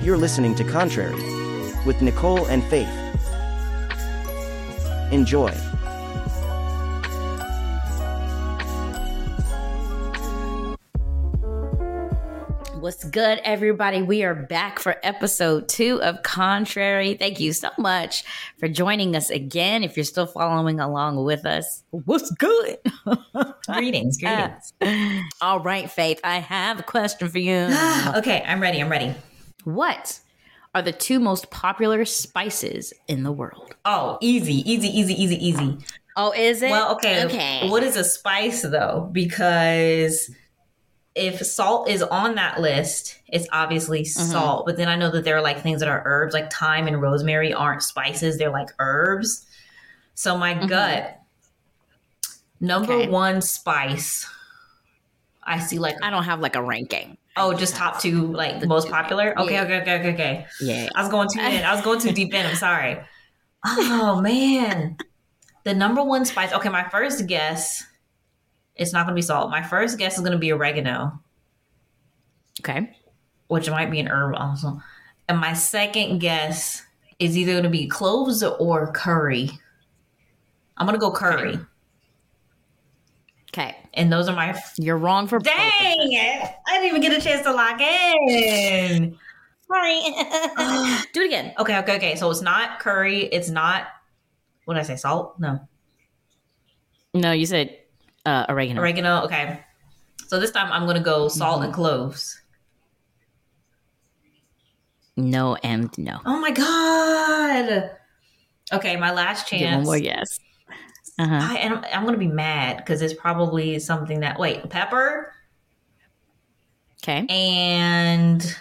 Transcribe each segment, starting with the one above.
You're listening to Contrary with Nicole and Faith. Enjoy. What's good, everybody? We are back for episode two of Contrary. Thank you so much for joining us again. If you're still following along with us, what's good? Greetings, greetings. All right, Faith, I have a question for you. okay, I'm ready. I'm ready. What are the two most popular spices in the world? Oh, easy, easy, easy, easy, easy. Oh, is it? Well, okay. Okay. What is a spice though? Because if salt is on that list, it's obviously mm-hmm. salt. But then I know that there are like things that are herbs, like thyme and rosemary aren't spices; they're like herbs. So my mm-hmm. gut, number Okay. one spice. I see like I don't have like a ranking. Oh, just top two, like the most popular. Okay, Yeah. okay, okay, okay, okay. Yeah. I was going too in. I was going too deep in. I'm sorry. Oh man, the number one spice. Okay, my first guess. It's not going to be salt. My first guess is going to be oregano, Okay. which might be an herb also. And my second guess is either going to be cloves or curry. I'm going to go curry. Okay. And those are my. You're wrong for. Dang it! I didn't even get a chance to lock in. Sorry. Do it again. Okay, okay, okay. So it's not curry. It's not. What did I say? Salt? No. No, you said uh, oregano. Oregano. Okay. So this time I'm gonna go salt and cloves. no and no. Oh my god. Okay, my last Give one chance. more yes. Uh-huh. I, and I'm, I'm gonna be mad because it's probably something that wait pepper Okay. and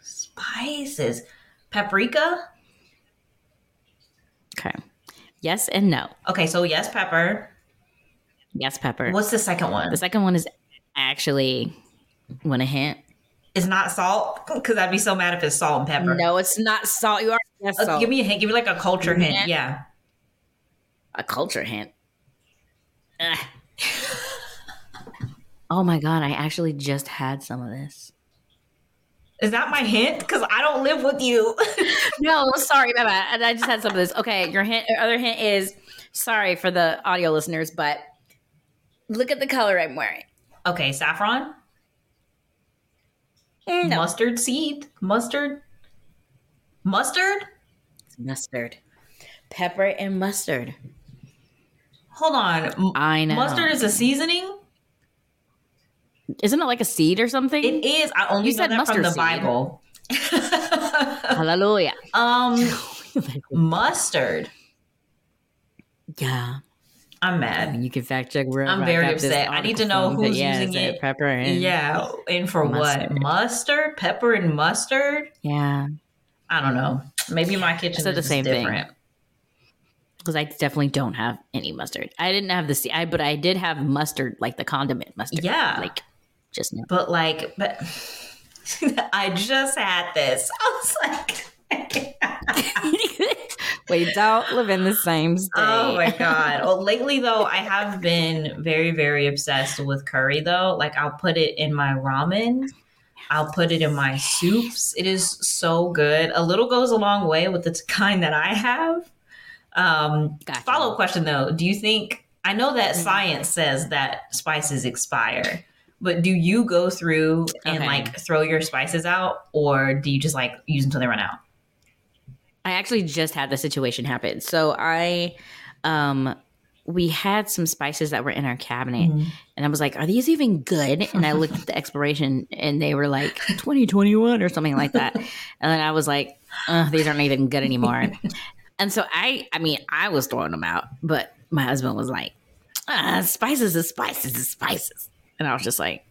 spices. Paprika. Okay. Yes and no. Okay, so yes, pepper. Yes, pepper. What's the second one? the second one is actually want a hint? It's not salt because I'd be so mad if it's salt and pepper. No, it's not salt. You are yes, Uh, salt. give me a hint. Give me like a culture hint. Yeah. A culture hint. Oh my god! I actually just had some of this. Is that my hint? Because I don't live with you. No, sorry, my bad. I just had some of this. Okay, your hint. Your other hint is sorry for the audio listeners, but look at the color I'm wearing. okay, saffron. Mm, no, Mustard seed? Mustard? Mustard? it's mustard, pepper, and mustard. Hold on. I know. Mustard is a seasoning? Isn't it like a seed or something? It is. I only You know said that from mustard the seed. Bible. Hallelujah. um, mustard. Yeah. I'm mad. I mean, You can fact check wherever I'm very upset. I need to know who's yeah, using it. Pepper and Yeah, and for Mustard. what? Mustard? Pepper and mustard? yeah. I don't know. Maybe my kitchen is the same thing. Because I definitely don't have any mustard. I didn't have the I, but I did have mustard, like the condiment mustard. Yeah. like just now. But like, but I just had this. I was like, we don't live in the same state. oh my god. Well, lately though, I have been very, very obsessed with curry. Though, like, I'll put it in my ramen. I'll put it in my soups. It is so good. A little goes a long way with the kind that I have. Um, Gotcha. Follow up question though: Do you think? I know that Mm-hmm. science says that spices expire, but do you go through and Okay. like throw your spices out, or do you just like use until they run out? I actually just had the situation happen. So I, um, we had some spices that were in our cabinet, Mm-hmm. and I was like, "Are these even good?" And I looked at the expiration, and they were like 2021 or something like that. and then I was like, uh, "These aren't even good anymore." And so I, I mean, I was throwing them out, but my husband was like, ah, "Spices is spices is spices," and I was just like,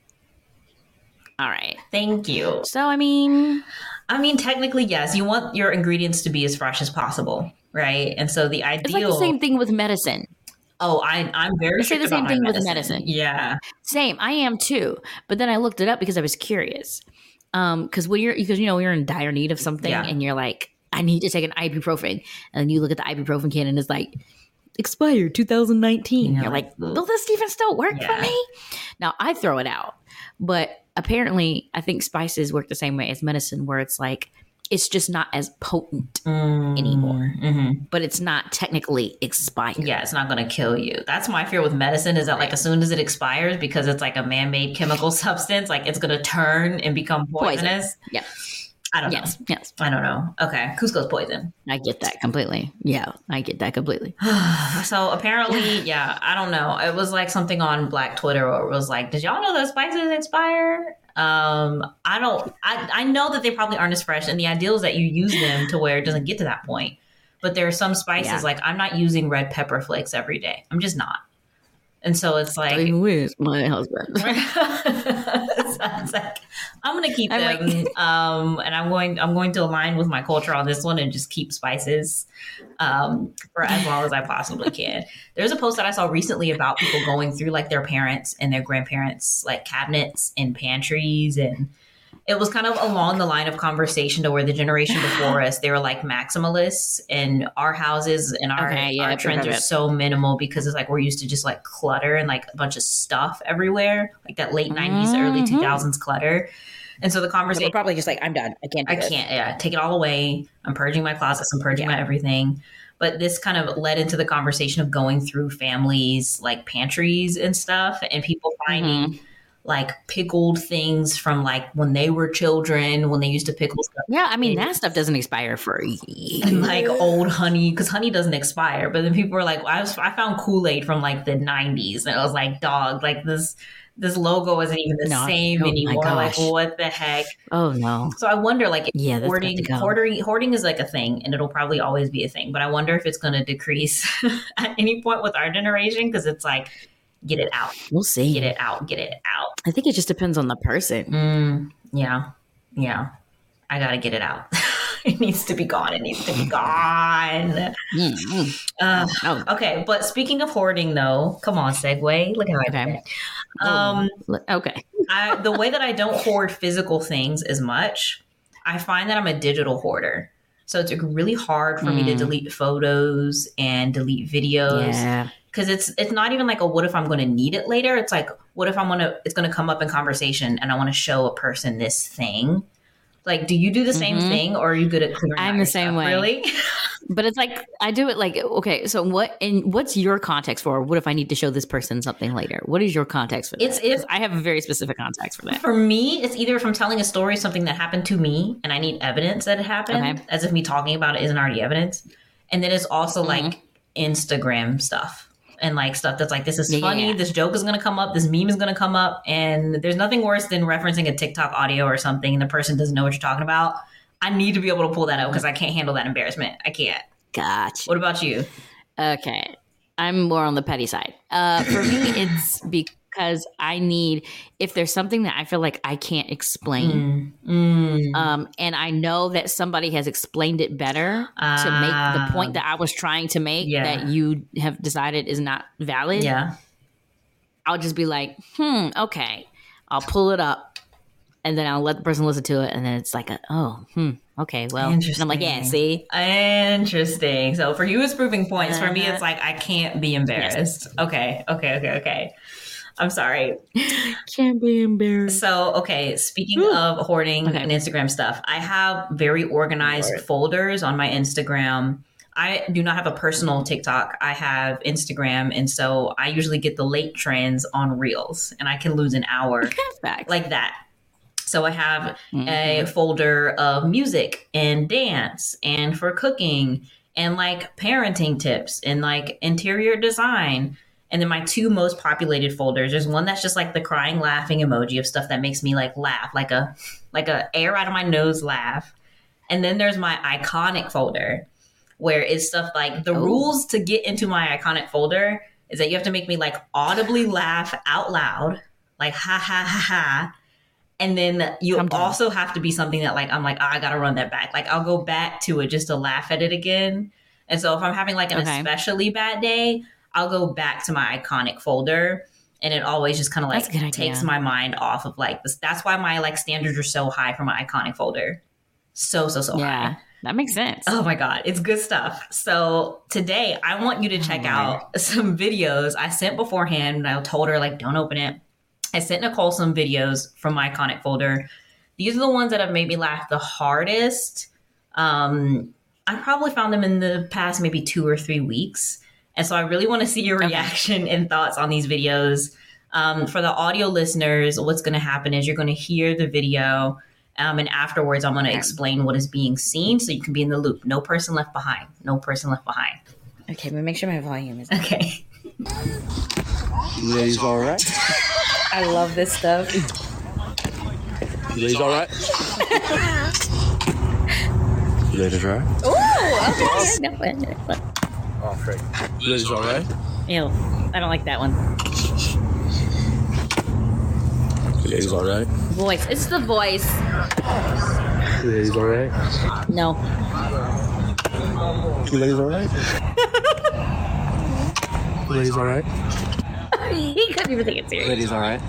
"All right." Thank you. So I mean, I mean, technically, yes. You want your ingredients to be as fresh as possible, right? And so the ideal. it's like the same thing with medicine. Oh, I, I'm very. I say the same thing with medicine. Yeah. Same, I am too. But then I looked it up because I was curious. Um, because when you're because you know you're in dire need of something Yeah. and you're like, I need to take an ibuprofen, and then you look at the ibuprofen can and it's like expired 2019. Yeah, you're like, will this even still work for me? Now I throw it out, but apparently, I think spices work the same way as medicine, where it's like it's just not as potent anymore, Mm-hmm. but it's not technically expired. Yeah, it's not going to kill you. That's my fear with medicine is that like as soon as it expires, because it's like a man-made chemical substance, like it's going to turn and become Poison. poisonous. Yeah. I don't know. Yes. Yes. I don't know. Okay, Cusco's poison. I get that completely. Yeah, I get that completely. So apparently, yeah, I don't know. It was like something on Black Twitter where it was like, "Did y'all know that spices expire?" Um, I don't. I I know that they probably aren't as fresh, and the ideal is that you use them to where it doesn't get to that point. But there are some spices Yeah. like I'm not using red pepper flakes every day. I'm just not. And so it's like with my husband. so it's like I'm gonna keep them, like- um, and I'm going I'm going to align with my culture on this one and just keep spices um, for as long as I possibly can. There's a post that I saw recently about people going through like their parents and their grandparents like cabinets and pantries and. It was kind of along the line of conversation to where the generation before us, they were like maximalists, and our houses and our, Okay, yeah, our trends are so minimal because it's like we're used to just like clutter and like a bunch of stuff everywhere, like that late 90s, early Mhm. 2000s clutter. And so the conversation, probably just like, I'm done. I can't. Do I this. can't, yeah, take it all away. I'm purging my closets, I'm purging my everything. But this kind of led into the conversation of going through families like pantries and stuff, and people finding like pickled things from like when they were children, when they used to pickle stuff Yeah, I mean that stuff doesn't expire for years. and like old honey because honey doesn't expire. But then people were like, I, was, I found Kool Aid from like the '90s, and I was like, dog, like this this logo isn't even the No. same Oh anymore. Like, what the heck? oh no. So I wonder, like, if Yeah, hoarding, hoarding, hoarding is like a thing, and it'll probably always be a thing. But I wonder if it's going to decrease at any point with our generation because it's like, get it out, We'll see. get it out, get it out. I think it just depends on the person. Mm, yeah, yeah. I gotta get it out. it needs to be gone. It needs to be gone. Mm, Uh, Oh, okay, but speaking of hoarding, though, come on, segue. Look how I Okay. it. Um, okay. I, the way that I don't hoard physical things as much, I find that I'm a digital hoarder. So it's really hard for me to Mm. delete photos and delete videos Yeah. Because it's it's not even like a what if I'm going to need it later. It's like what if I'm gonna it's going to come up in conversation and I want to show a person this thing. Like, do you do the same Mhm. thing, or are you good at clearing? I'm the same stuff? way. Really? But it's like I do it like okay. So what? And what's your context for? What if I need to show this person something later? What is your context for that? It's- 'Cause I have a very specific context for that. For me, it's either if I'm telling a story, something that happened to me, and I need evidence that it happened, Okay. as if me talking about it isn't already evidence. And then it's also like Instagram stuff and like stuff that's like, this is Yeah, funny, yeah. this joke is going to come up, this meme is going to come up. And there's nothing worse than referencing a TikTok audio or something and the person doesn't know what you're talking about. I need to be able to pull that out because I can't handle that embarrassment. I can't. Gotcha. What about you? Okay. I'm more on the petty side. Uh, for me, it's because I need, if there's something that I feel like I can't explain, Mm, mm, um, and I know that somebody has explained it better to make Ah. the point that I was trying to make Yeah. that you have decided is not valid, yeah. I'll just be like, hmm, okay. I'll pull it up and then I'll let the person listen to it. And then it's like, a, oh, hmm, okay, well. And I'm like, yeah, see? Interesting. So for you, it's proving points. For me, Uh-huh. it's like I can't be embarrassed. Okay, okay, okay, okay. I'm sorry. Can't be embarrassed. So, okay, speaking Whew. of hoarding Okay. and Instagram stuff, I have very organized Lord. folders on my Instagram. I do not have a personal TikTok. I have Instagram. And so I usually get the late trends on Reels and I can lose an hour like that. So I have Mhm. a folder of music and dance and for cooking and like parenting tips and like interior design. And then my two most populated folders, there's one that's just like the crying laughing emoji of stuff that makes me like laugh, like a like a air out of my nose laugh. And then there's my iconic folder where it's stuff like the Oh. rules to get into my iconic folder is that you have to make me like audibly laugh out loud, like ha ha ha ha. And then you I'm done. also have to be something that like I'm like, "Ah, I gotta run that back. Like I'll go back to it just to laugh at it again. And so if I'm having like an Okay. especially bad day, I'll go back to my iconic folder. And it always just kind of like takes my mind off of like this. That's why my like standards are so high for my iconic folder. So, so, so high. yeah, that makes sense. Oh my God, it's good stuff. So today I want you to check Oh, out some videos I sent beforehand and I told her like don't open it. I sent Nicole some videos from my iconic folder. These are the ones that have made me laugh the hardest. Um, I probably found them in the past maybe two or three weeks. And so I really want to see your reaction and thoughts on these videos. Um, for the audio listeners, what's going to happen is you're going to hear the video. Um, and afterwards, I'm going to explain what is being seen so you can be in the loop. No person left behind. No person left behind. Okay, but make sure my volume is. Okay. Ladies, all right. I love this stuff. Ladies, all right. you Ladies, all right. Oh, okay. No, no, Oh, frick. Ladies, all right. Ew, I don't like that one. Ladies, all right. Voice. It's the voice. Ladies, all right. No. Ladies, all right. Ladies, all right. he couldn't even take it serious. Ladies, all right.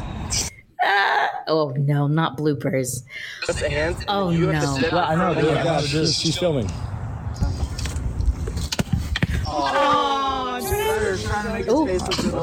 Uh, oh no, not bloopers. Put the hands. Oh no. Yeah, I know. dude. Yeah, she's filming.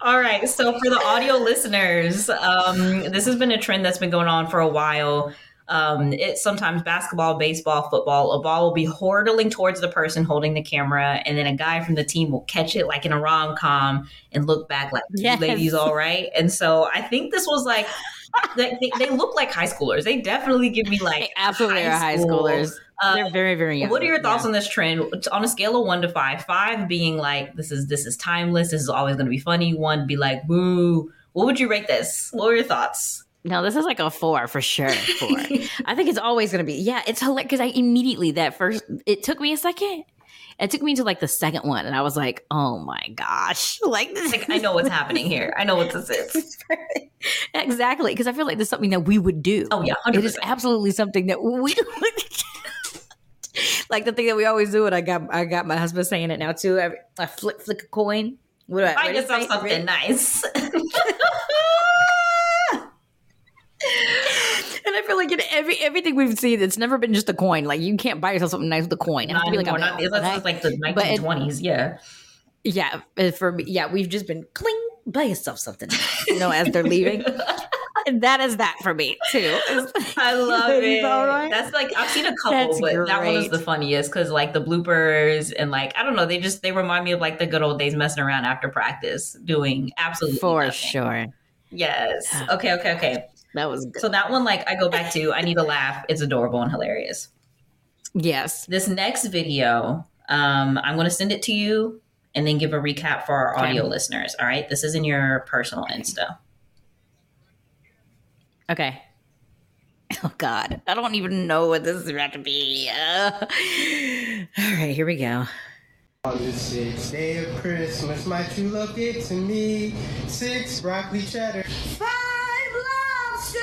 All right. So for the audio listeners, um, this has been a trend that's been going on for a while. Um, it's sometimes basketball, baseball, football. A ball will be hurtling towards the person holding the camera, and then a guy from the team will catch it like in a rom com and look back like, Yes. ladies, all right." And so I think this was like, they, they, look like high schoolers. They definitely give me like They absolutely high are high schoolers. Uh, They're very, very young. what are your thoughts Yeah. on this trend on a scale of one to five? Five being like this is this is timeless. This is always going to be funny. One be like boo. What would you rate this? What were your thoughts? No, this is like a four for sure. Four. I think it's always going to be. Yeah, it's hilarious because I immediately that first. It took me a second. It took me to like the second one, and I was like, "Oh my gosh!" Like. Like I know what's happening here. I know what this is. exactly because I feel like this is something that we would do. Oh yeah, it hundred is absolutely something that we. Like the thing that we always do, and I got I got my husband saying it now too. I, I flick flick a coin. What do I Find what do you yourself say? something nice. And I feel like in every everything we've seen, it's never been just a coin. Like you can't buy yourself something nice with a coin. It has Not to be like a. Not, that's like the nineteen twenties. Yeah. Yeah, uh, for me, yeah, we've just been cling. Buy yourself something, you know, as they're leaving. and that is that for me too. I love it. right? That's like I've seen a couple, That's but that one is great. the funniest because like the bloopers and like I don't know, they just they remind me of like the good old days messing around after practice, doing absolutely for nothing. sure. Yes. Okay. Okay. Okay. That was good. So that one, like, I go back to. I need to laugh. It's adorable and hilarious. Yes. This next video, um, I'm going to send it to you and then give a recap for our Okay. audio listeners. All right. This is in your personal Insta. Okay. Oh God, I don't even know what this is about to be. Uh, all right, here we go. On the sixth day of Christmas, my true love gave to me six broccoli cheddar, five lobster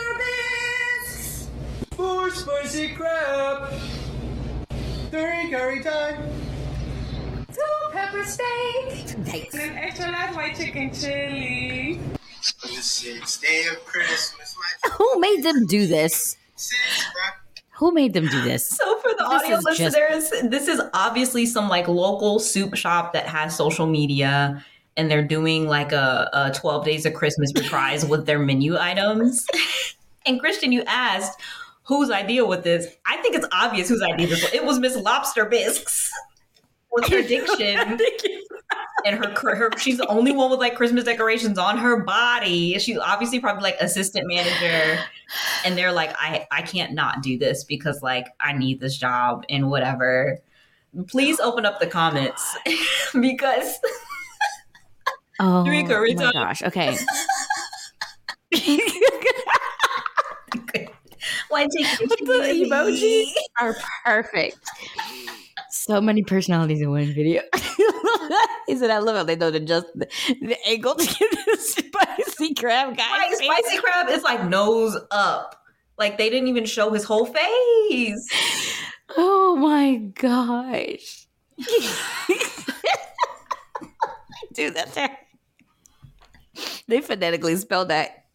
bisques, four spicy crab, three curry time, two pepper steak. Nice. An extra large white chicken chili. On the sixth day of Christmas, my Who made them do this? Who made them do this? So for the This audio is just- listeners, this is obviously some like local soup shop that has social media and they're doing like a, a 12 days of Christmas reprise with their menu items. And Christian, you asked whose idea was this. I think it's obvious whose idea this was. It was Miss Lobster Bisques with her diction and her, her she's the only one with like Christmas decorations on her body. She's obviously probably like assistant manager and they're like I I can't not do this because like I need this job and whatever. Please open up the comments because oh curry my time. gosh. Okay. why take the emojis are perfect. So many personalities in one video. he said, "I love how they know to just the, the angle to get the spicy crab guy." Right, spicy crab is like nose up. Like they didn't even show his whole face. Oh my gosh. Dude, that it. They phonetically spelled that.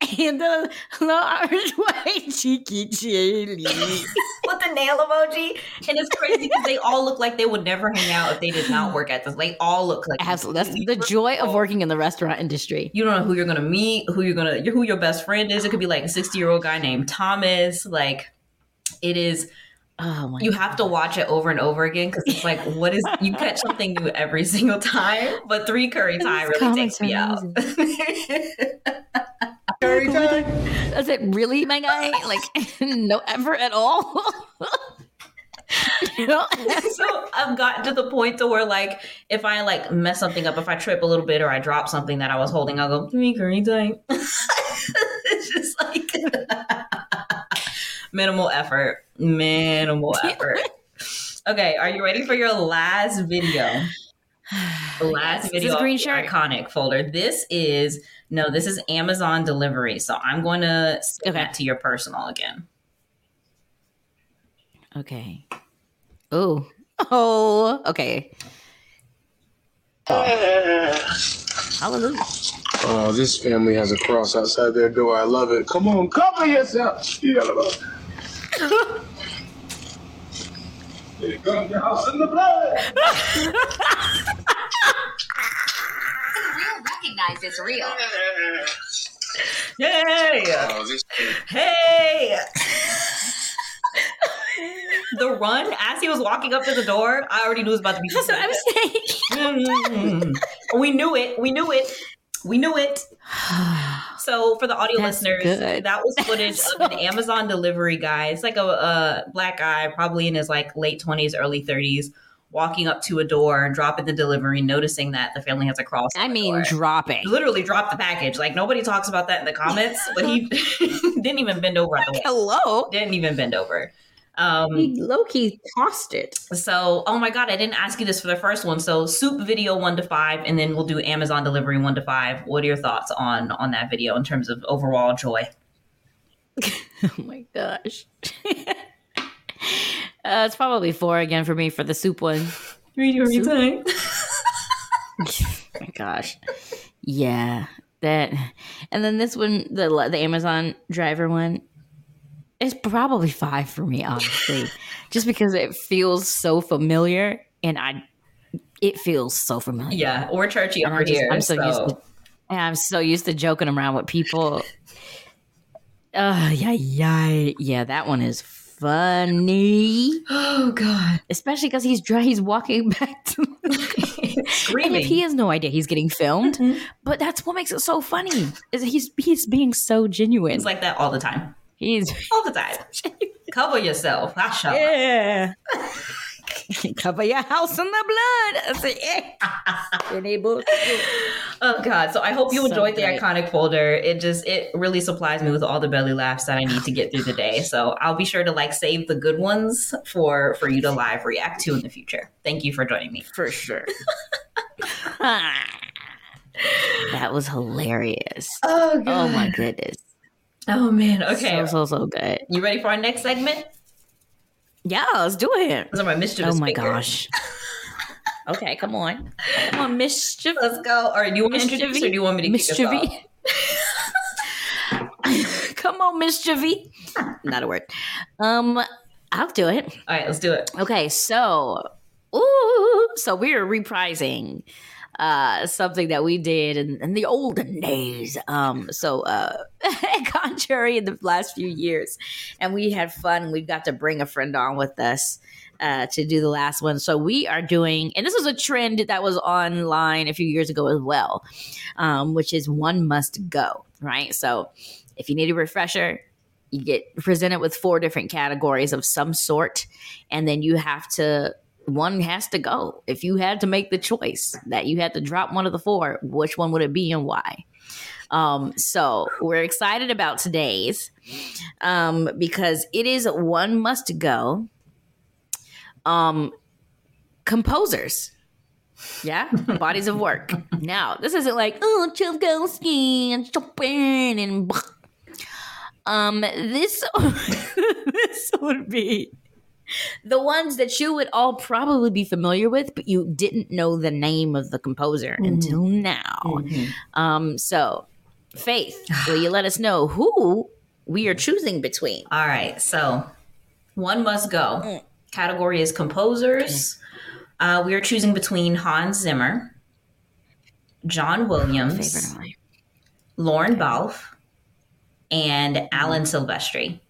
And the large white cheeky chili. with the nail emoji. And it's crazy because they all look like they would never hang out if they did not work at this. They all look like Absolutely. That's the joy of working in the restaurant industry. You don't know who you're gonna meet, who you're gonna, who your best friend is. It could be like a 60 year old guy named Thomas. Like it is. Oh my You have to watch it over and over again because it's like, what is you catch something new every single time. But three curry Thai really takes me out. Curry time. Does it really, my guy? Like no effort at all? You know? so I've gotten to the point to where like if I like mess something up, if I trip a little bit or I drop something that I was holding, I'll go, give me curry time. it's just like minimal effort. Minimal effort. Okay, are you ready for your last video? The last Is video this green shirt? iconic folder. This is no, this is Amazon delivery. So I'm going to send Okay. that to your personal again. Okay. Oh. Oh. Okay. Hallelujah. Oh, this family has a cross outside their door. I love it. Come on, cover yourself. Yeah, love it. Here comes your house in the blood. Real recognize it's real. Yay! Oh, this Hey! the run as he was walking up to the door, I already knew it was about to be. That's what I'm saying. We knew it. We knew it. We knew it. So for the audio That's listeners, good. that was footage That's of an Amazon delivery guy. It's like a, a black guy, probably in his like late twenties, early thirties, walking up to a door, dropping the delivery, noticing that the family has a cross. I mean, dropping. literally dropped the package. Like nobody talks about that in the comments, but he didn't even bend over at the. Hello. Didn't even bend over. Um, He low key tossed it. so, oh my god, I didn't ask you this for the first one. So, soup video one to five, and then we'll do Amazon delivery one to five. What are your thoughts on on that video in terms of overall joy? Oh my gosh. Uh, it's probably four again for me for the soup one. Soup? my gosh. Yeah. That and then this one, the the Amazon driver one, is probably five for me, honestly. Just because it feels so familiar and I it feels so familiar. Yeah, we're churchy over here. I'm so, used to and I'm so used to joking around with people. Uh yeah, yeah, yeah. That one is funny, oh god, especially because he's dry. He's walking back to, and if he has no idea he's getting filmed, Mhm. but that's what makes it so funny. Is he's he's being so genuine. It's like that all the time. he's All the time. Cover yourself. Hasha. yeah. Cover your house in the blood. I said, yeah. Bullshit. Oh god. So I hope you So enjoyed the iconic folder. It just it really supplies me with all the belly laughs that I need to get through the day. So I'll be sure to like save the good ones for for you to live react to in the future. Thank you for joining me. for sure. that was hilarious. Oh Oh my goodness. Oh man. Okay. So, so, so good. You ready for our next segment? Yeah, let's do it. Those are my mischievous Oh my fingers. gosh. Okay, come on. Come on, mischief. Let's go. All right. Do you want to introduce or do you want me to kick us off? Mischievy. come on, mischievy. Not a word. Um, I'll do it. All right. Let's do it. Okay, so ooh, so we're reprising uh something that we did in, in the olden days. Um, so uh contrary in the last few years, and we had fun. We got to bring a friend on with us. Uh, to do the last one. So we are doing, and this was a trend that was online a few years ago as well, um, which is one must go, right? So if you need a refresher, you get presented with four different categories of some sort and then you have to one has to go. If you had to make the choice that you had to drop one of the four which one would it be and why? Um so we're excited about today's um because it is one must go um composers. Yeah bodies of work. Now this isn't like oh Tchaikovsky and Chopin and Um, this this would be the ones that you would all probably be familiar with, but you didn't know the name of the composer until now. Um, so Faith, will you let us know who we are choosing between? All right, so one must go. Category is composers. Uh, we are choosing between Hans Zimmer, John Williams, Favorite of mine. Lorne Balfe, and Alan Silvestri.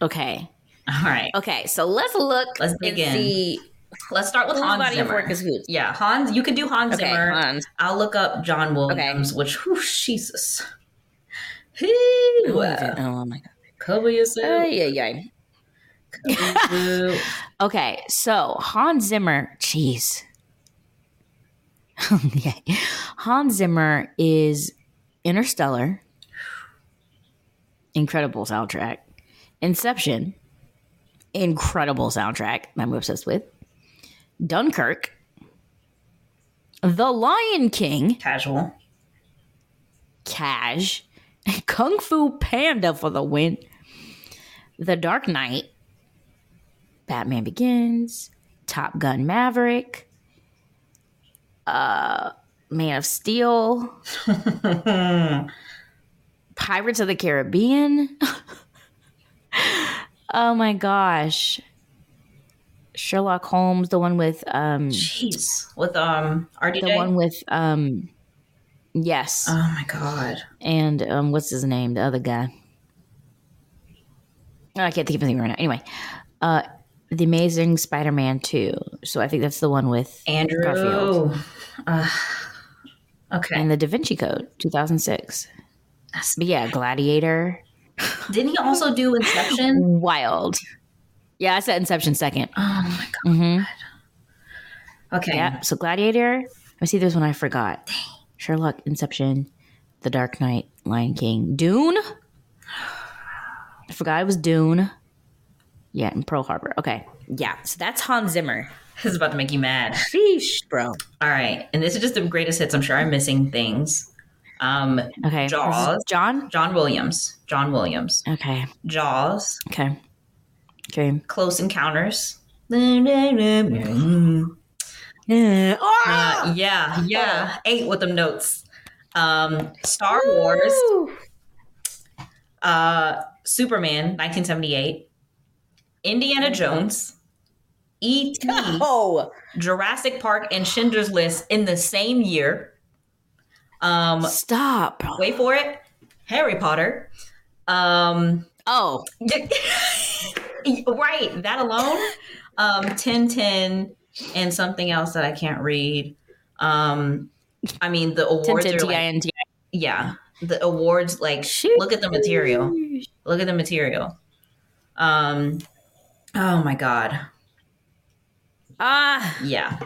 Okay. All right, Okay, so let's look Let's and dig in. see let's start with Hans body of Zimmer. work is whose. yeah, Hans. You could do Hans Okay, Zimmer. Hans. I'll look up John Williams, which whew, Jesus. Whew. Oh my god. Cover yourself. Cover yourself. Okay, so Hans Zimmer, jeez. okay. Hans Zimmer is Interstellar, incredible soundtrack. Inception, incredible soundtrack that I'm obsessed with. Dunkirk, The Lion King, Casual. Cash, Kung Fu Panda for the win. The Dark Knight, Batman Begins, Top Gun Maverick, uh, Man of Steel, Pirates of the Caribbean. oh my gosh. Sherlock Holmes, the one with um Jeez. With um RDJ. the one with um yes. oh my god. and um, what's his name? The other guy. Oh, I can't think of anything right now. Anyway, uh, the Amazing Spider-Man two. So I think that's the one with Andrew. Garfield. Uh, okay. and the Da Vinci Code, two thousand six. But yeah, Gladiator, Didn't he also do Inception? wild. Yeah, I said Inception second. Oh my god. Mm-hmm. Okay. Yeah, so Gladiator. I see. There's one I forgot. Sherlock, Inception, The Dark Knight, Lion King, Dune. I forgot it was Dune. Yeah, and Pearl Harbor. Okay, yeah. So that's Hans Zimmer. This is about to make you mad. Sheesh, bro. All right. And this is just the greatest hits. I'm sure I'm missing things. Um, Okay, Jaws. John. John Williams. John Williams. Okay, Jaws. okay, okay. Close Encounters. Yeah. Uh, yeah, yeah. Eight with them notes. Um, Star Wars. Uh, Superman, 1978. Indiana Jones. E.T. Oh, Jurassic Park and Schindler's List in the same year. Um, stop, wait for it. Harry Potter. Um, Oh, right, that alone. Um, 1010 and something else that I can't read. Um, I mean, the awards are like, yeah, the awards like Shoot. look at the material. Look at the material. Um, oh my god, Ah, yeah.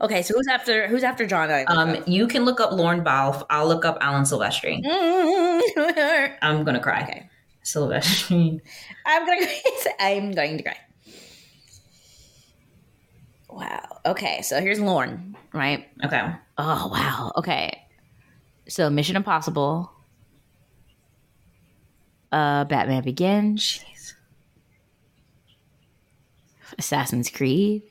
Okay. So who's after? Who's after John? Um, you can look up Lorne Balfe. I'll look up Alan Silvestri. I'm gonna cry. Okay. Silvestri. I'm gonna. I'm going to cry. Wow. Okay. So here's Lauren. Right. Okay. Oh wow. Okay. So Mission Impossible. Uh, Batman Begins. Jeez. Assassin's Creed.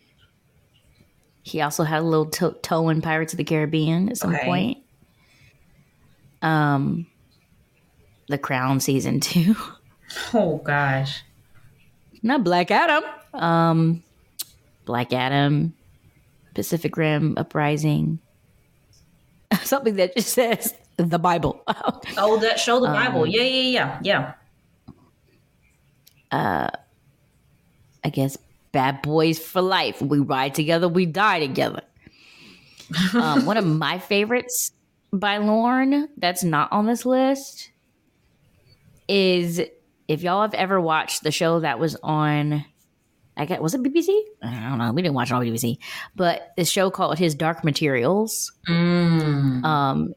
He also had a little to- toe in Pirates of the Caribbean at some Okay. point. Um, The Crown season two. Oh gosh. Not Black Adam. Um, Black Adam, Pacific Rim Uprising. Something that just says the Bible. Oh, that show the Bible. Um, yeah, yeah, yeah, yeah. Uh, I guess Bad Boys for Life. We ride together, we die together. um, one of my favorites by Lorne that's not on this list is if y'all have ever watched the show that was on, I guess, was it BBC? I don't know. We didn't watch it on BBC, but the show called His Dark Materials. Mm. Um,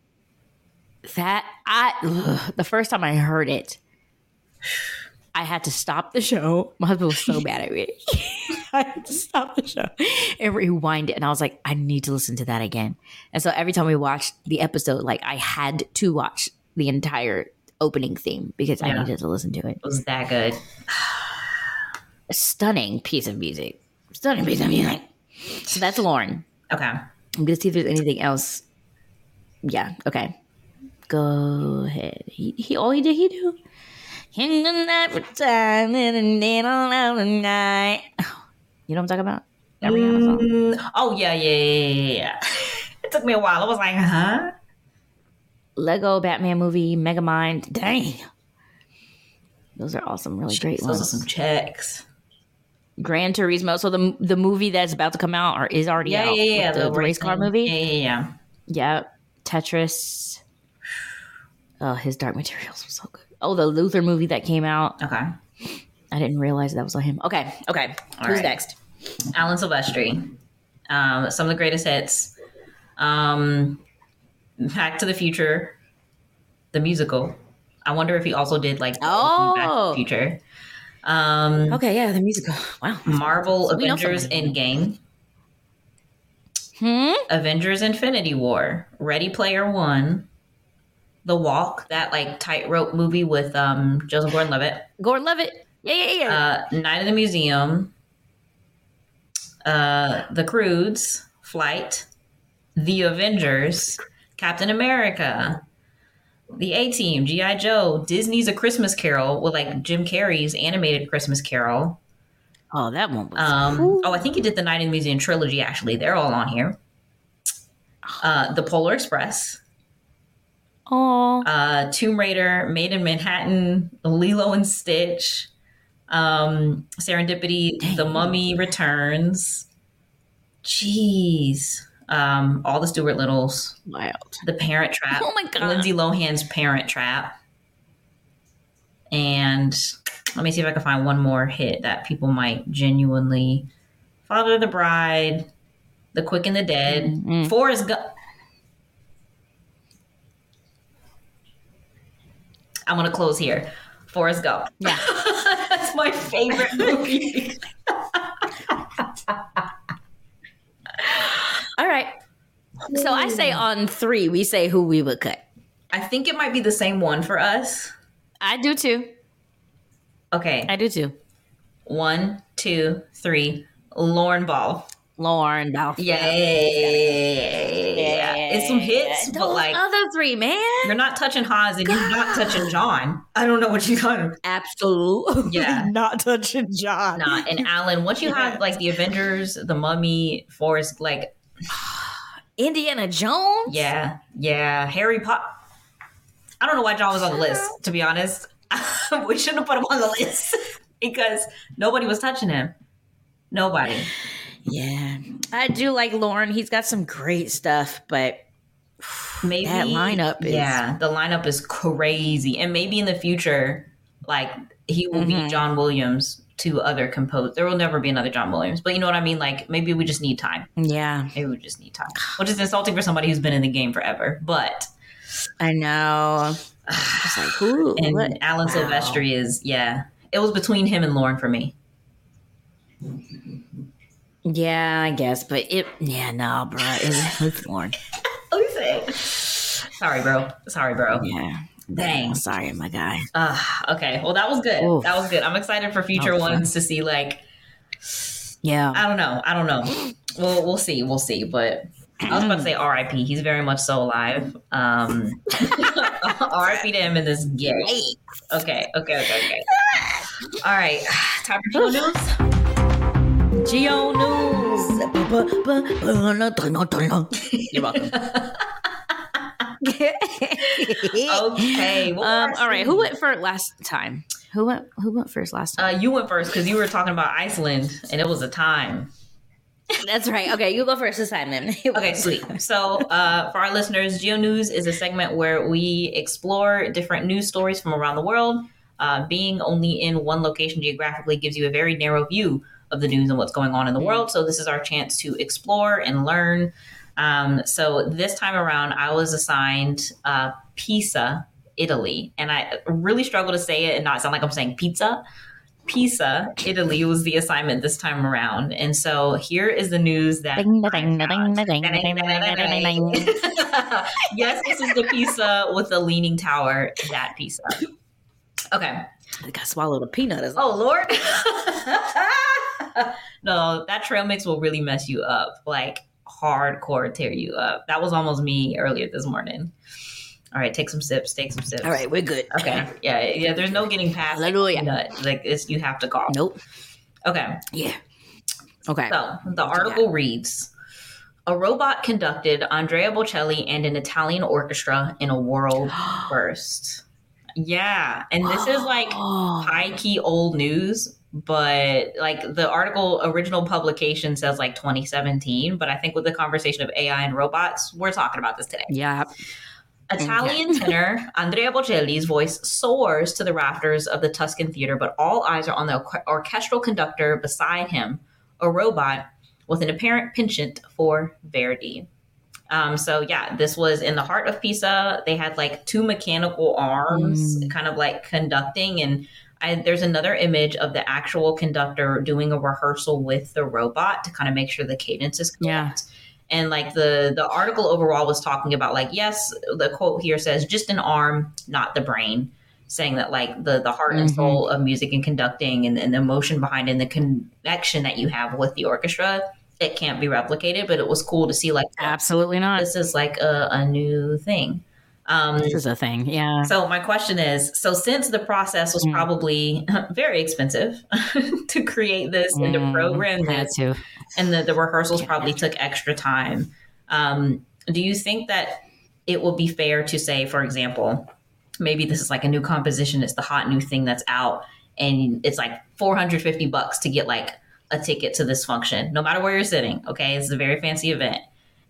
that I ugh, the first time I heard it, I had to stop the show. My husband was so bad at it. I had to stop the show and rewind it, and I was like, I need to listen to that again. And so every time we watched the episode, like I had to watch the entire opening theme because I needed to listen to it. It was that good. A stunning piece of music. Stunning piece of music. So that's Lauren. Okay. I'm gonna see if there's anything else. Yeah. Okay. Go ahead. He, he all he did he do. In the night time in the dead of the night. Oh. You know what I'm talking about? That Rihanna song. Mm, oh yeah, yeah, yeah, yeah, it took me a while. I was like, huh? Lego Batman movie, Megamind. Dang. Those are awesome, really great Those are ones. some checks. Gran Turismo. So the the movie that's about to come out or is already Yeah, out. yeah, yeah. The, the race car movie. Yeah, yeah, yeah. Yeah. Tetris. Oh, his Dark Materials was so good. Oh, the Luther movie that came out. Okay. I didn't realize that was on him. Okay, okay. All Who's right. next? Alan Silvestri. Um, some of the greatest hits. Um, Back to the Future, the musical. I wonder if he also did like oh. Back to Oh. the Future. Um, Okay, yeah, the musical. Wow. Marvel So Avengers. Endgame. Hmm? Avengers Infinity War, Ready Player One, The Walk, that like tightrope movie with um Joseph Gordon Levitt, Gordon Levitt. Yeah, yeah, yeah. uh, Night of the Museum, uh, The Croods, Flight, The Avengers, Captain America, The A Team, G.I. Joe, Disney's A Christmas Carol with like Jim Carrey's animated Christmas Carol. oh, that one was. Um, oh, I think he did the Night in the Museum trilogy. Actually, they're all on here. Uh, the Polar Express, oh, uh, Tomb Raider, Maid in Manhattan, Lilo and Stitch, um, Serendipity, The Mummy Returns. Jeez, um, all the Stuart Littles, wild. The Parent Trap. Oh my God. Lindsay Lohan's Parent Trap. And let me see if I can find one more hit that people might genuinely. Father of the Bride, The Quick and the Dead, Mm-hmm. Forrest Gump. I'm gonna close here. Forrest Gump. Yeah. My favorite movie. All right. So I say on three, we say who we would cut. I think it might be the same one for us. I do too. Okay. I do too. One, two, three. Lauren Ball. Lauren Bell. Yeah, it's some hits, but like other three, man. you're not touching Hans and you're not touching John. I don't know what you got. Absolutely Yeah. not touching John. Not and Alan. Once you have like the Avengers, the Mummy, Forrest, like Indiana Jones. yeah, yeah, Harry Potter. I don't know why John was on the list. To be honest, we shouldn't have put him on the list because nobody was touching him. Nobody. Yeah, I do like Lauren. He's got some great stuff, but maybe That lineup is- yeah the lineup is crazy and maybe in the future like he will Mm-hmm. be john williams to other compose there will never be another john williams but you know what i mean like maybe we just need time yeah, maybe we just need time which is insulting for somebody who's been in the game forever but I know. Just like who? and what? alan Wow. silvestri is yeah it was between him and lauren for me Yeah, I guess, but it. Yeah, no, bro, it's, it's Lauren. what you say sorry bro sorry bro Yeah, Dang. Sorry, my guy. uh, okay well that was good Oof. that was good i'm excited for future was fun. ones to see like Yeah, I don't know. I don't know. We'll we'll see. We'll see. But I was about to say R.I.P. He's very much so alive. Um, R.I.P. to him in this game. Okay. Okay. Okay. Okay. All right. Time for news. Geo News. You're welcome. Okay. what um, all right. Who went first last time? Who went? Who went first last time? Uh, you went first because you were talking about Iceland, and it was a time. That's right. Okay, you go first this time then. Okay, sweet. So, uh, for our listeners, Geo News is a segment where we explore different news stories from around the world. Uh, being only in one location geographically gives you a very narrow view of the news and what's going on in the world. So this is our chance to explore and learn. Um, so this time around, I was assigned uh, Pisa, Italy, and I really struggle to say it and not sound like I'm saying pizza. Pisa, Italy was the assignment this time around. And so here is the news that. yes, this is the Pisa with the leaning tower, that Pisa. Okay. I think I swallowed a peanut. As oh, Lord. no, that trail mix will really mess you up. Like hardcore tear you up. That was almost me earlier this morning. All right, take some sips, take some sips. All right, we're good. Okay. Yeah, yeah, there's no getting past Hallelujah. peanut. Like it's you have to cough. Nope. Okay. Yeah. Okay. So the article reads A robot conducted Andrea Bocelli and an Italian orchestra in a world first. Yeah. And this is like high key old news, but like the article original publication says like 2017. But I think with the conversation of AI and robots, we're talking about this today. Yeah. Italian tenor Andrea Bocelli's voice soars to the rafters of the Tuscan Theater, but all eyes are on the orchestral conductor beside him, a robot with an apparent penchant for Verdi. Um, so yeah, this was in the heart of Pisa. They had like two mechanical arms, kind of like conducting, and I, there's another image of the actual conductor doing a rehearsal with the robot to kind of make sure the cadence is correct Yeah. and like the the article overall was talking about like yes the quote here says just an arm not the brain saying that like the the heart and Mhm. soul of music and conducting and, and the emotion behind it and the connection that you have with the orchestra it can't be replicated but it was cool to see like Absolutely not. this is like a, a new thing um This is a thing. Yeah. so my question is so since the process was Mm. probably very expensive to create this and to Mm, program this to. and the, the rehearsals probably took extra time. Um, do you think that it will be fair to say, for example, maybe this is like a new composition, it's the hot new thing that's out, and it's like 450 bucks to get like a ticket to this function, no matter where you're sitting. Okay, it's a very fancy event.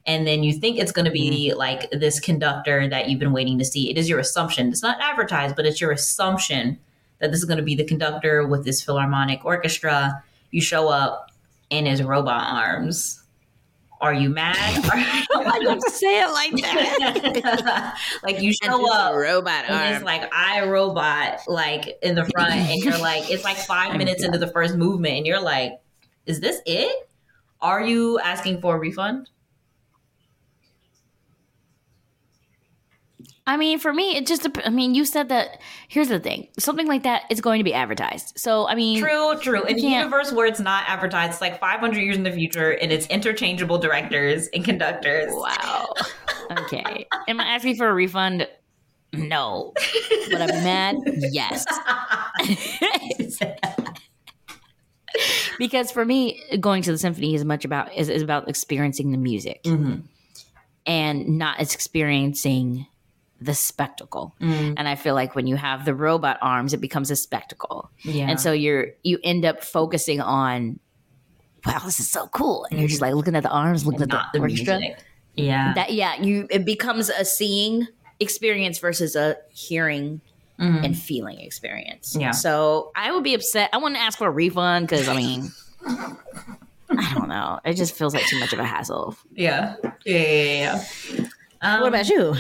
And then you think it's going to be like this conductor that you've been waiting to see. It is your assumption. It's not advertised, but it's your assumption that this is going to be the conductor with this philharmonic orchestra. You show up in his robot arms. Are you mad? Why say it like that? like you show up robot and it's like I robot like in the front, and you're like it's like five minutes into the first movement, and you're like, is this it? Are you asking for a refund? I mean, for me, it just, I mean, you said that. Here's the thing: something like that is going to be advertised. So, I mean, True, true. In a universe where it's not advertised, it's like 500 years in the future, and it's interchangeable directors and conductors. Wow. Okay. Am I asking for a refund? No. But I'm mad? Yes. because for me, going to the symphony is much about is, is about experiencing the music Mhm. and not experiencing the spectacle. Mm. And I feel like when you have the robot arms, it becomes a spectacle. Yeah. And so you're you end up focusing on wow, this is so cool. And you're just like looking at the arms, looking And at the, the orchestra. music. Yeah. That yeah, you it becomes a seeing experience versus a hearing Mhm. and feeling experience. Yeah. So I would be upset. I wouldn't ask for a refund because I mean, I don't know. It just feels like too much of a hassle. yeah. Yeah. Yeah. yeah. Um, what about you?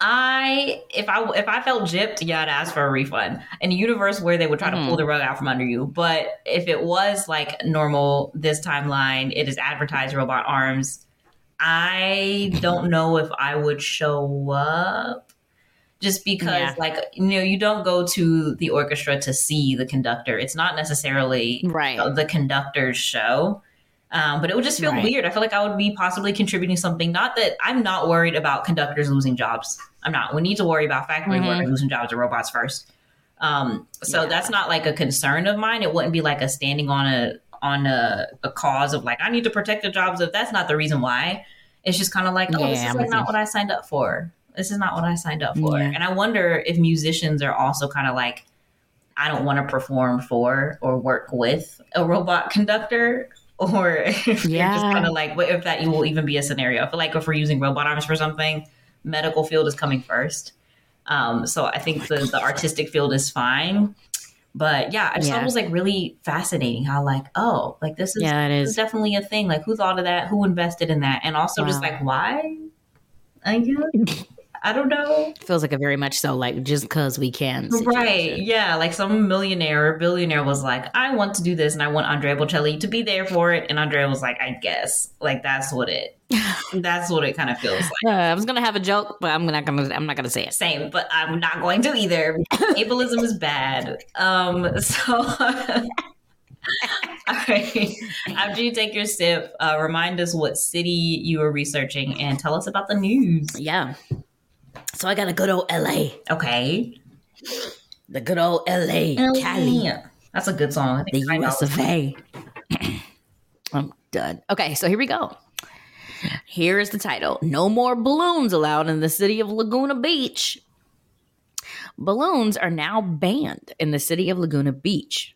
I if I if I felt gypped, yeah, I'd ask for a refund. In a universe where they would try Mhm. to pull the rug out from under you, but if it was like normal, this timeline, it is advertised robot arms. I don't know if I would show up. Just because, Yeah. like, you know, you don't go to the orchestra to see the conductor. It's not necessarily Right. the conductor's show. Um, but it would just feel Right. weird. I feel like I would be possibly contributing something. Not that I'm not worried about conductors losing jobs. I'm not. We need to worry about factory Mhm. workers losing jobs to robots first. Um, so Yeah. that's not like a concern of mine. It wouldn't be like a standing on a on a, a cause of like I need to protect the jobs. If that's not the reason why, it's just kind of like oh, Yeah, this is like not what I signed up for. This is not what I signed up for. Yeah. And I wonder if musicians are also kind of like I don't want to perform for or work with a robot conductor. Or if you're just kind of like, what if that you will even be a scenario? I feel like if we're using robot arms for something, medical field is coming first. Um, so I think the, the artistic field is fine. But yeah, I just thought it was like really fascinating how like, oh, like this is, Yeah, this is is. definitely a thing. Like who thought of that? Who invested in that? And also just like why? I guess I don't know. Feels like a very much so like just because we can. situation. Right. Yeah. Like some millionaire or billionaire was like, I want to do this and I want Andrea Bocelli to be there for it. And Andrea was like, I guess. Like that's what it that's what it kind of feels like. Uh, I was gonna have a joke, but I'm not gonna. I'm not gonna say it. Same, but I'm not going to either. Ableism is bad. Um so All right. After you take your sip, uh, remind us what city you were researching and tell us about the news. Yeah. So I got a good old LA. Okay. The good old LA. Cali. That's a good song. I The think I know. US of A. I'm done. Okay, so here we go. Here is the title No more balloons allowed in the city of Laguna Beach. Balloons are now banned in the city of Laguna Beach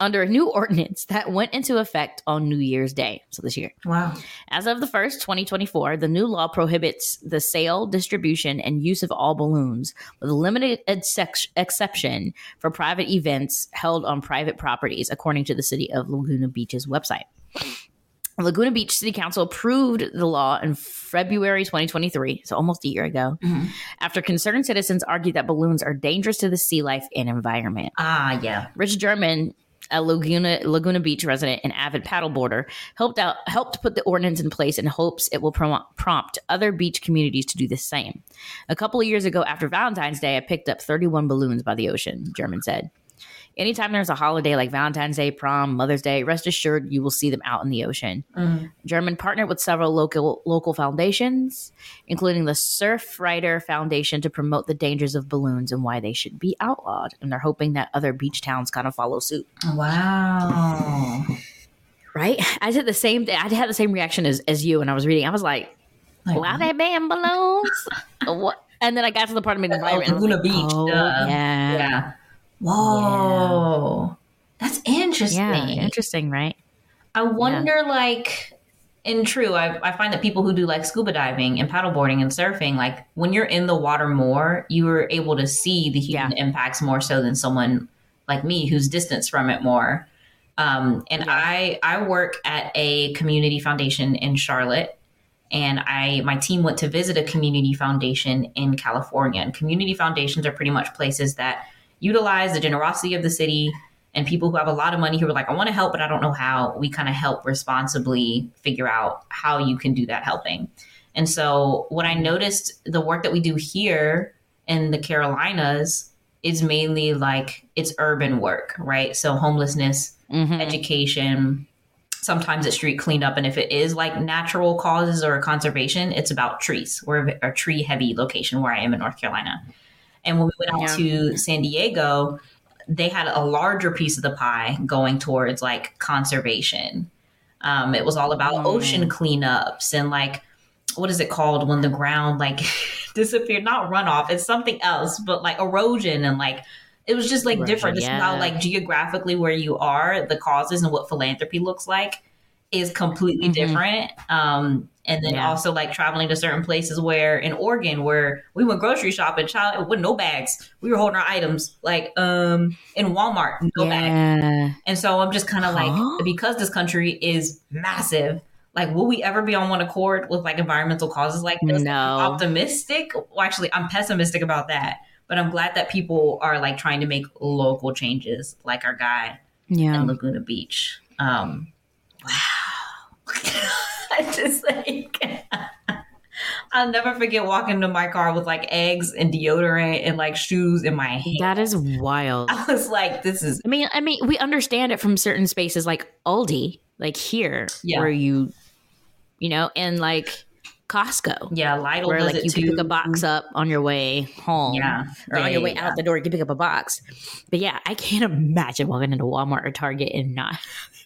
under a new ordinance that went into effect on New Year's Day, so this year. Wow. As of the 1st, 2024, the new law prohibits the sale, distribution, and use of all balloons, with a limited ex- exception for private events held on private properties, according to the City of Laguna Beach's website. Laguna Beach City Council approved the law in February 2023, so almost a year ago, after concerned citizens argued that balloons are dangerous to the sea life and environment. Ah, yeah. Rich German, a Laguna Laguna Beach resident and avid paddleboarder, helped out helped put the ordinance in place in hopes it will prom- prompt other beach communities to do the same. A couple of years ago, after Valentine's Day, I picked up 31 balloons by the ocean. German said. Anytime there's a holiday like Valentine's Day, prom, Mother's Day, rest assured you will see them out in the ocean. Mm-hmm. German partnered with several local local foundations, including the Surfrider Foundation, to promote the dangers of balloons and why they should be outlawed. And they're hoping that other beach towns kind of follow suit. Wow. Right? I did the same thing. I had the same reaction as, as you when I was reading. I was like, Like, "Why they ban balloons?" what? And then I got to the part of the environment. Oh, and I Laguna like, Beach, Oh, yeah. Yeah. Whoa. That's interesting. Yeah, interesting, right? I wonder, like, in true, I, I find that people who do like scuba diving and paddleboarding and surfing, like, when you're in the water more, you are able to see the human impacts more so than someone like me who's distanced from it more. Um, and I I work at a community foundation in Charlotte, and I my team went to visit a community foundation in California. And community foundations are pretty much places that utilize the generosity of the city and people who have a lot of money who are like, I want to help, but I don't know how. We kind of help responsibly figure out how you can do that helping. And so, what I noticed the work that we do here in the Carolinas is mainly like it's urban work, right? So, homelessness, Mhm. education, sometimes it's street cleanup. And if it is like natural causes or conservation, it's about trees. We're a tree heavy location where I am in North Carolina. And when we went out to San Diego, they had a larger piece of the pie going towards like conservation. Um, it was all about ocean cleanups and like what is it called when the ground like disappeared? Not runoff, it's something else, but like erosion and like it was just like different. This is how like geographically where you are, the causes and what philanthropy looks like is completely Mhm. different. Um, and then Yeah. also like traveling to certain places where in Oregon where we went grocery shopping, child with no bags. We were holding our items like um in Walmart, no bags. Yeah. And so I'm just kind of Huh? like, because this country is massive, like, will we ever be on one accord with like environmental causes like this? No. I'm optimistic. Well, actually, I'm pessimistic about that. But I'm glad that people are like trying to make local changes, like our guy Yeah. in Laguna Beach. Um, wow. Just like. I'll never forget walking to my car with like eggs and deodorant and like shoes in my hand. That is wild. I was like, this is I mean, I mean, we understand it from certain spaces like Aldi, like here, Yeah. where you, you know, and like Costco, yeah, Lidl where does like it you too. can pick a box up on your way home, Yeah. or on your way Yeah. out the door, you can pick up a box. But yeah, I can't imagine walking into Walmart or Target and not.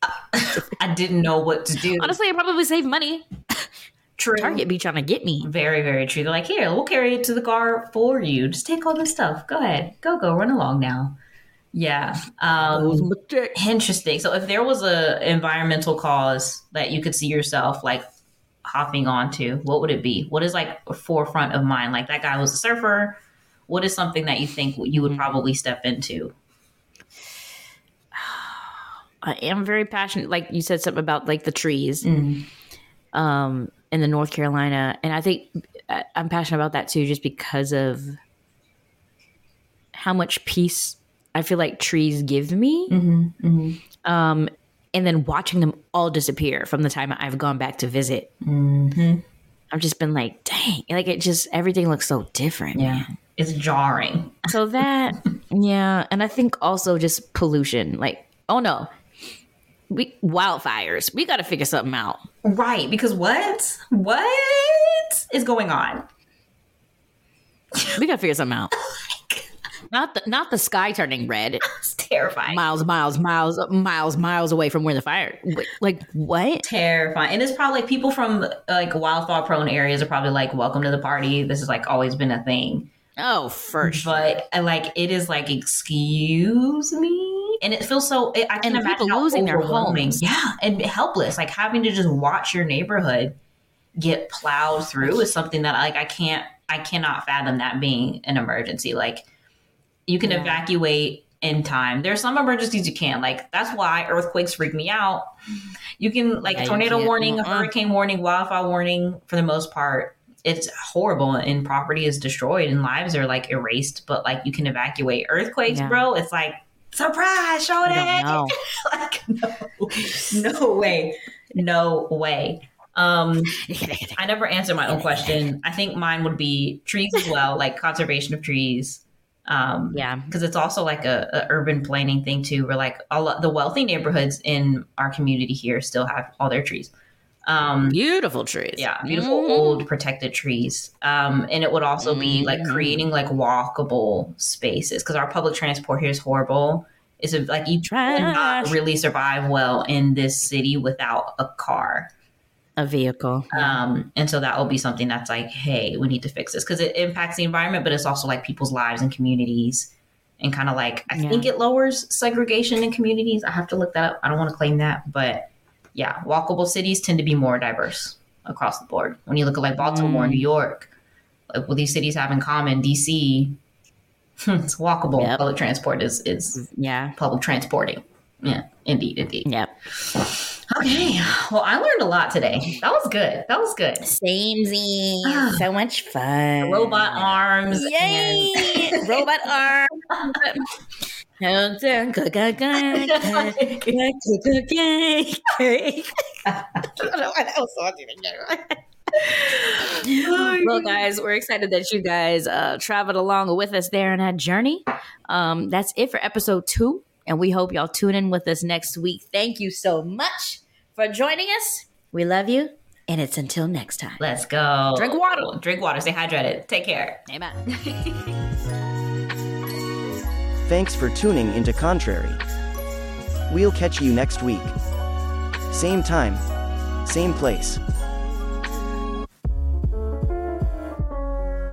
I didn't know what to do. Honestly, I probably save money. True. Target be trying to get me. Very, very true. They're like, here, we'll carry it to the car for you. Just take all this stuff. Go ahead. Go, go, run along now. Yeah. Um, interesting. So if there was a environmental cause that you could see yourself like hopping onto, what would it be? What is like a forefront of mind? Like that guy was a surfer. What is something that you think you would probably step into? I am very passionate. Like you said something about like the trees. Mm. um, in the North Carolina, and I think I- I'm passionate about that too, just because of how much peace I feel like trees give me. Um, and then watching them all disappear from the time I've gone back to visit. Mm-hmm. I've just been like, dang, like it just everything looks so different. Yeah. It's jarring. So that, yeah, and I think also just pollution. Like, oh no, we wildfires. We got to figure something out. Right. Because what? What is going on? We got to figure something out. Oh Not the not the sky turning red, It's terrifying. miles, miles, miles, miles, miles away from where the fire. Like what? terrifying. And it's probably like people from like wildfire prone areas are probably like, welcome to the party. This has like always been a thing. Oh, for sure. But uh, like, it is like, excuse me. And it feels so, I can And imagine people losing their homes. Yeah. And helpless. Like having to just watch your neighborhood get plowed through is something that like, I can't, I cannot fathom that being an emergency. Like you can Yeah. evacuate in time. There's some emergencies you can't. Like that's why earthquakes freak me out. You can like Yeah, tornado warning, hurricane warning, wildfire warning for the most part. It's horrible and property is destroyed and lives are like erased, but like you can evacuate. Earthquakes, Yeah. bro, it's like surprise, show it. I don't know. like no, no way. No way. Um I never answered my own question. I think mine would be trees as well, like conservation of trees. Um, Yeah. because it's also like a, a urban planning thing too. Where like a lot the wealthy neighborhoods in our community here still have all their trees. Um, Beautiful trees. yeah, beautiful Mhm. old protected trees. Um, and it would also be like Mhm. creating like walkable spaces because our public transport here is horrible. It's like you cannot Trash. really survive well in this city without a car. A vehicle. Um, and so that will be something that's like, hey, we need to fix this because it impacts the environment, but it's also like people's lives and communities. And kind of like, I Yeah. think it lowers segregation in communities. I have to look that up. I don't want to claim that, but yeah, walkable cities tend to be more diverse across the board. When you look at like Baltimore, Mm. New York, like what these cities have in common, DC, it's walkable. Yep. Public transport is is Yeah. public transporting. Yeah, indeed, indeed. Yep. Okay, well, I learned a lot today. That was good. That was good. Samesies. so much fun. robot arms. Yay! and- Robot arm. well, guys, we're excited that you guys uh, traveled along with us there in that journey. Um, that's it for episode two, and we hope y'all tune in with us next week. Thank you so much for joining us. We love you, and it's until next time. Let's go. Drink water. Drink water. Stay hydrated. Take care. Amen. Thanks for tuning into Contrary. We'll catch you next week. Same time, same place.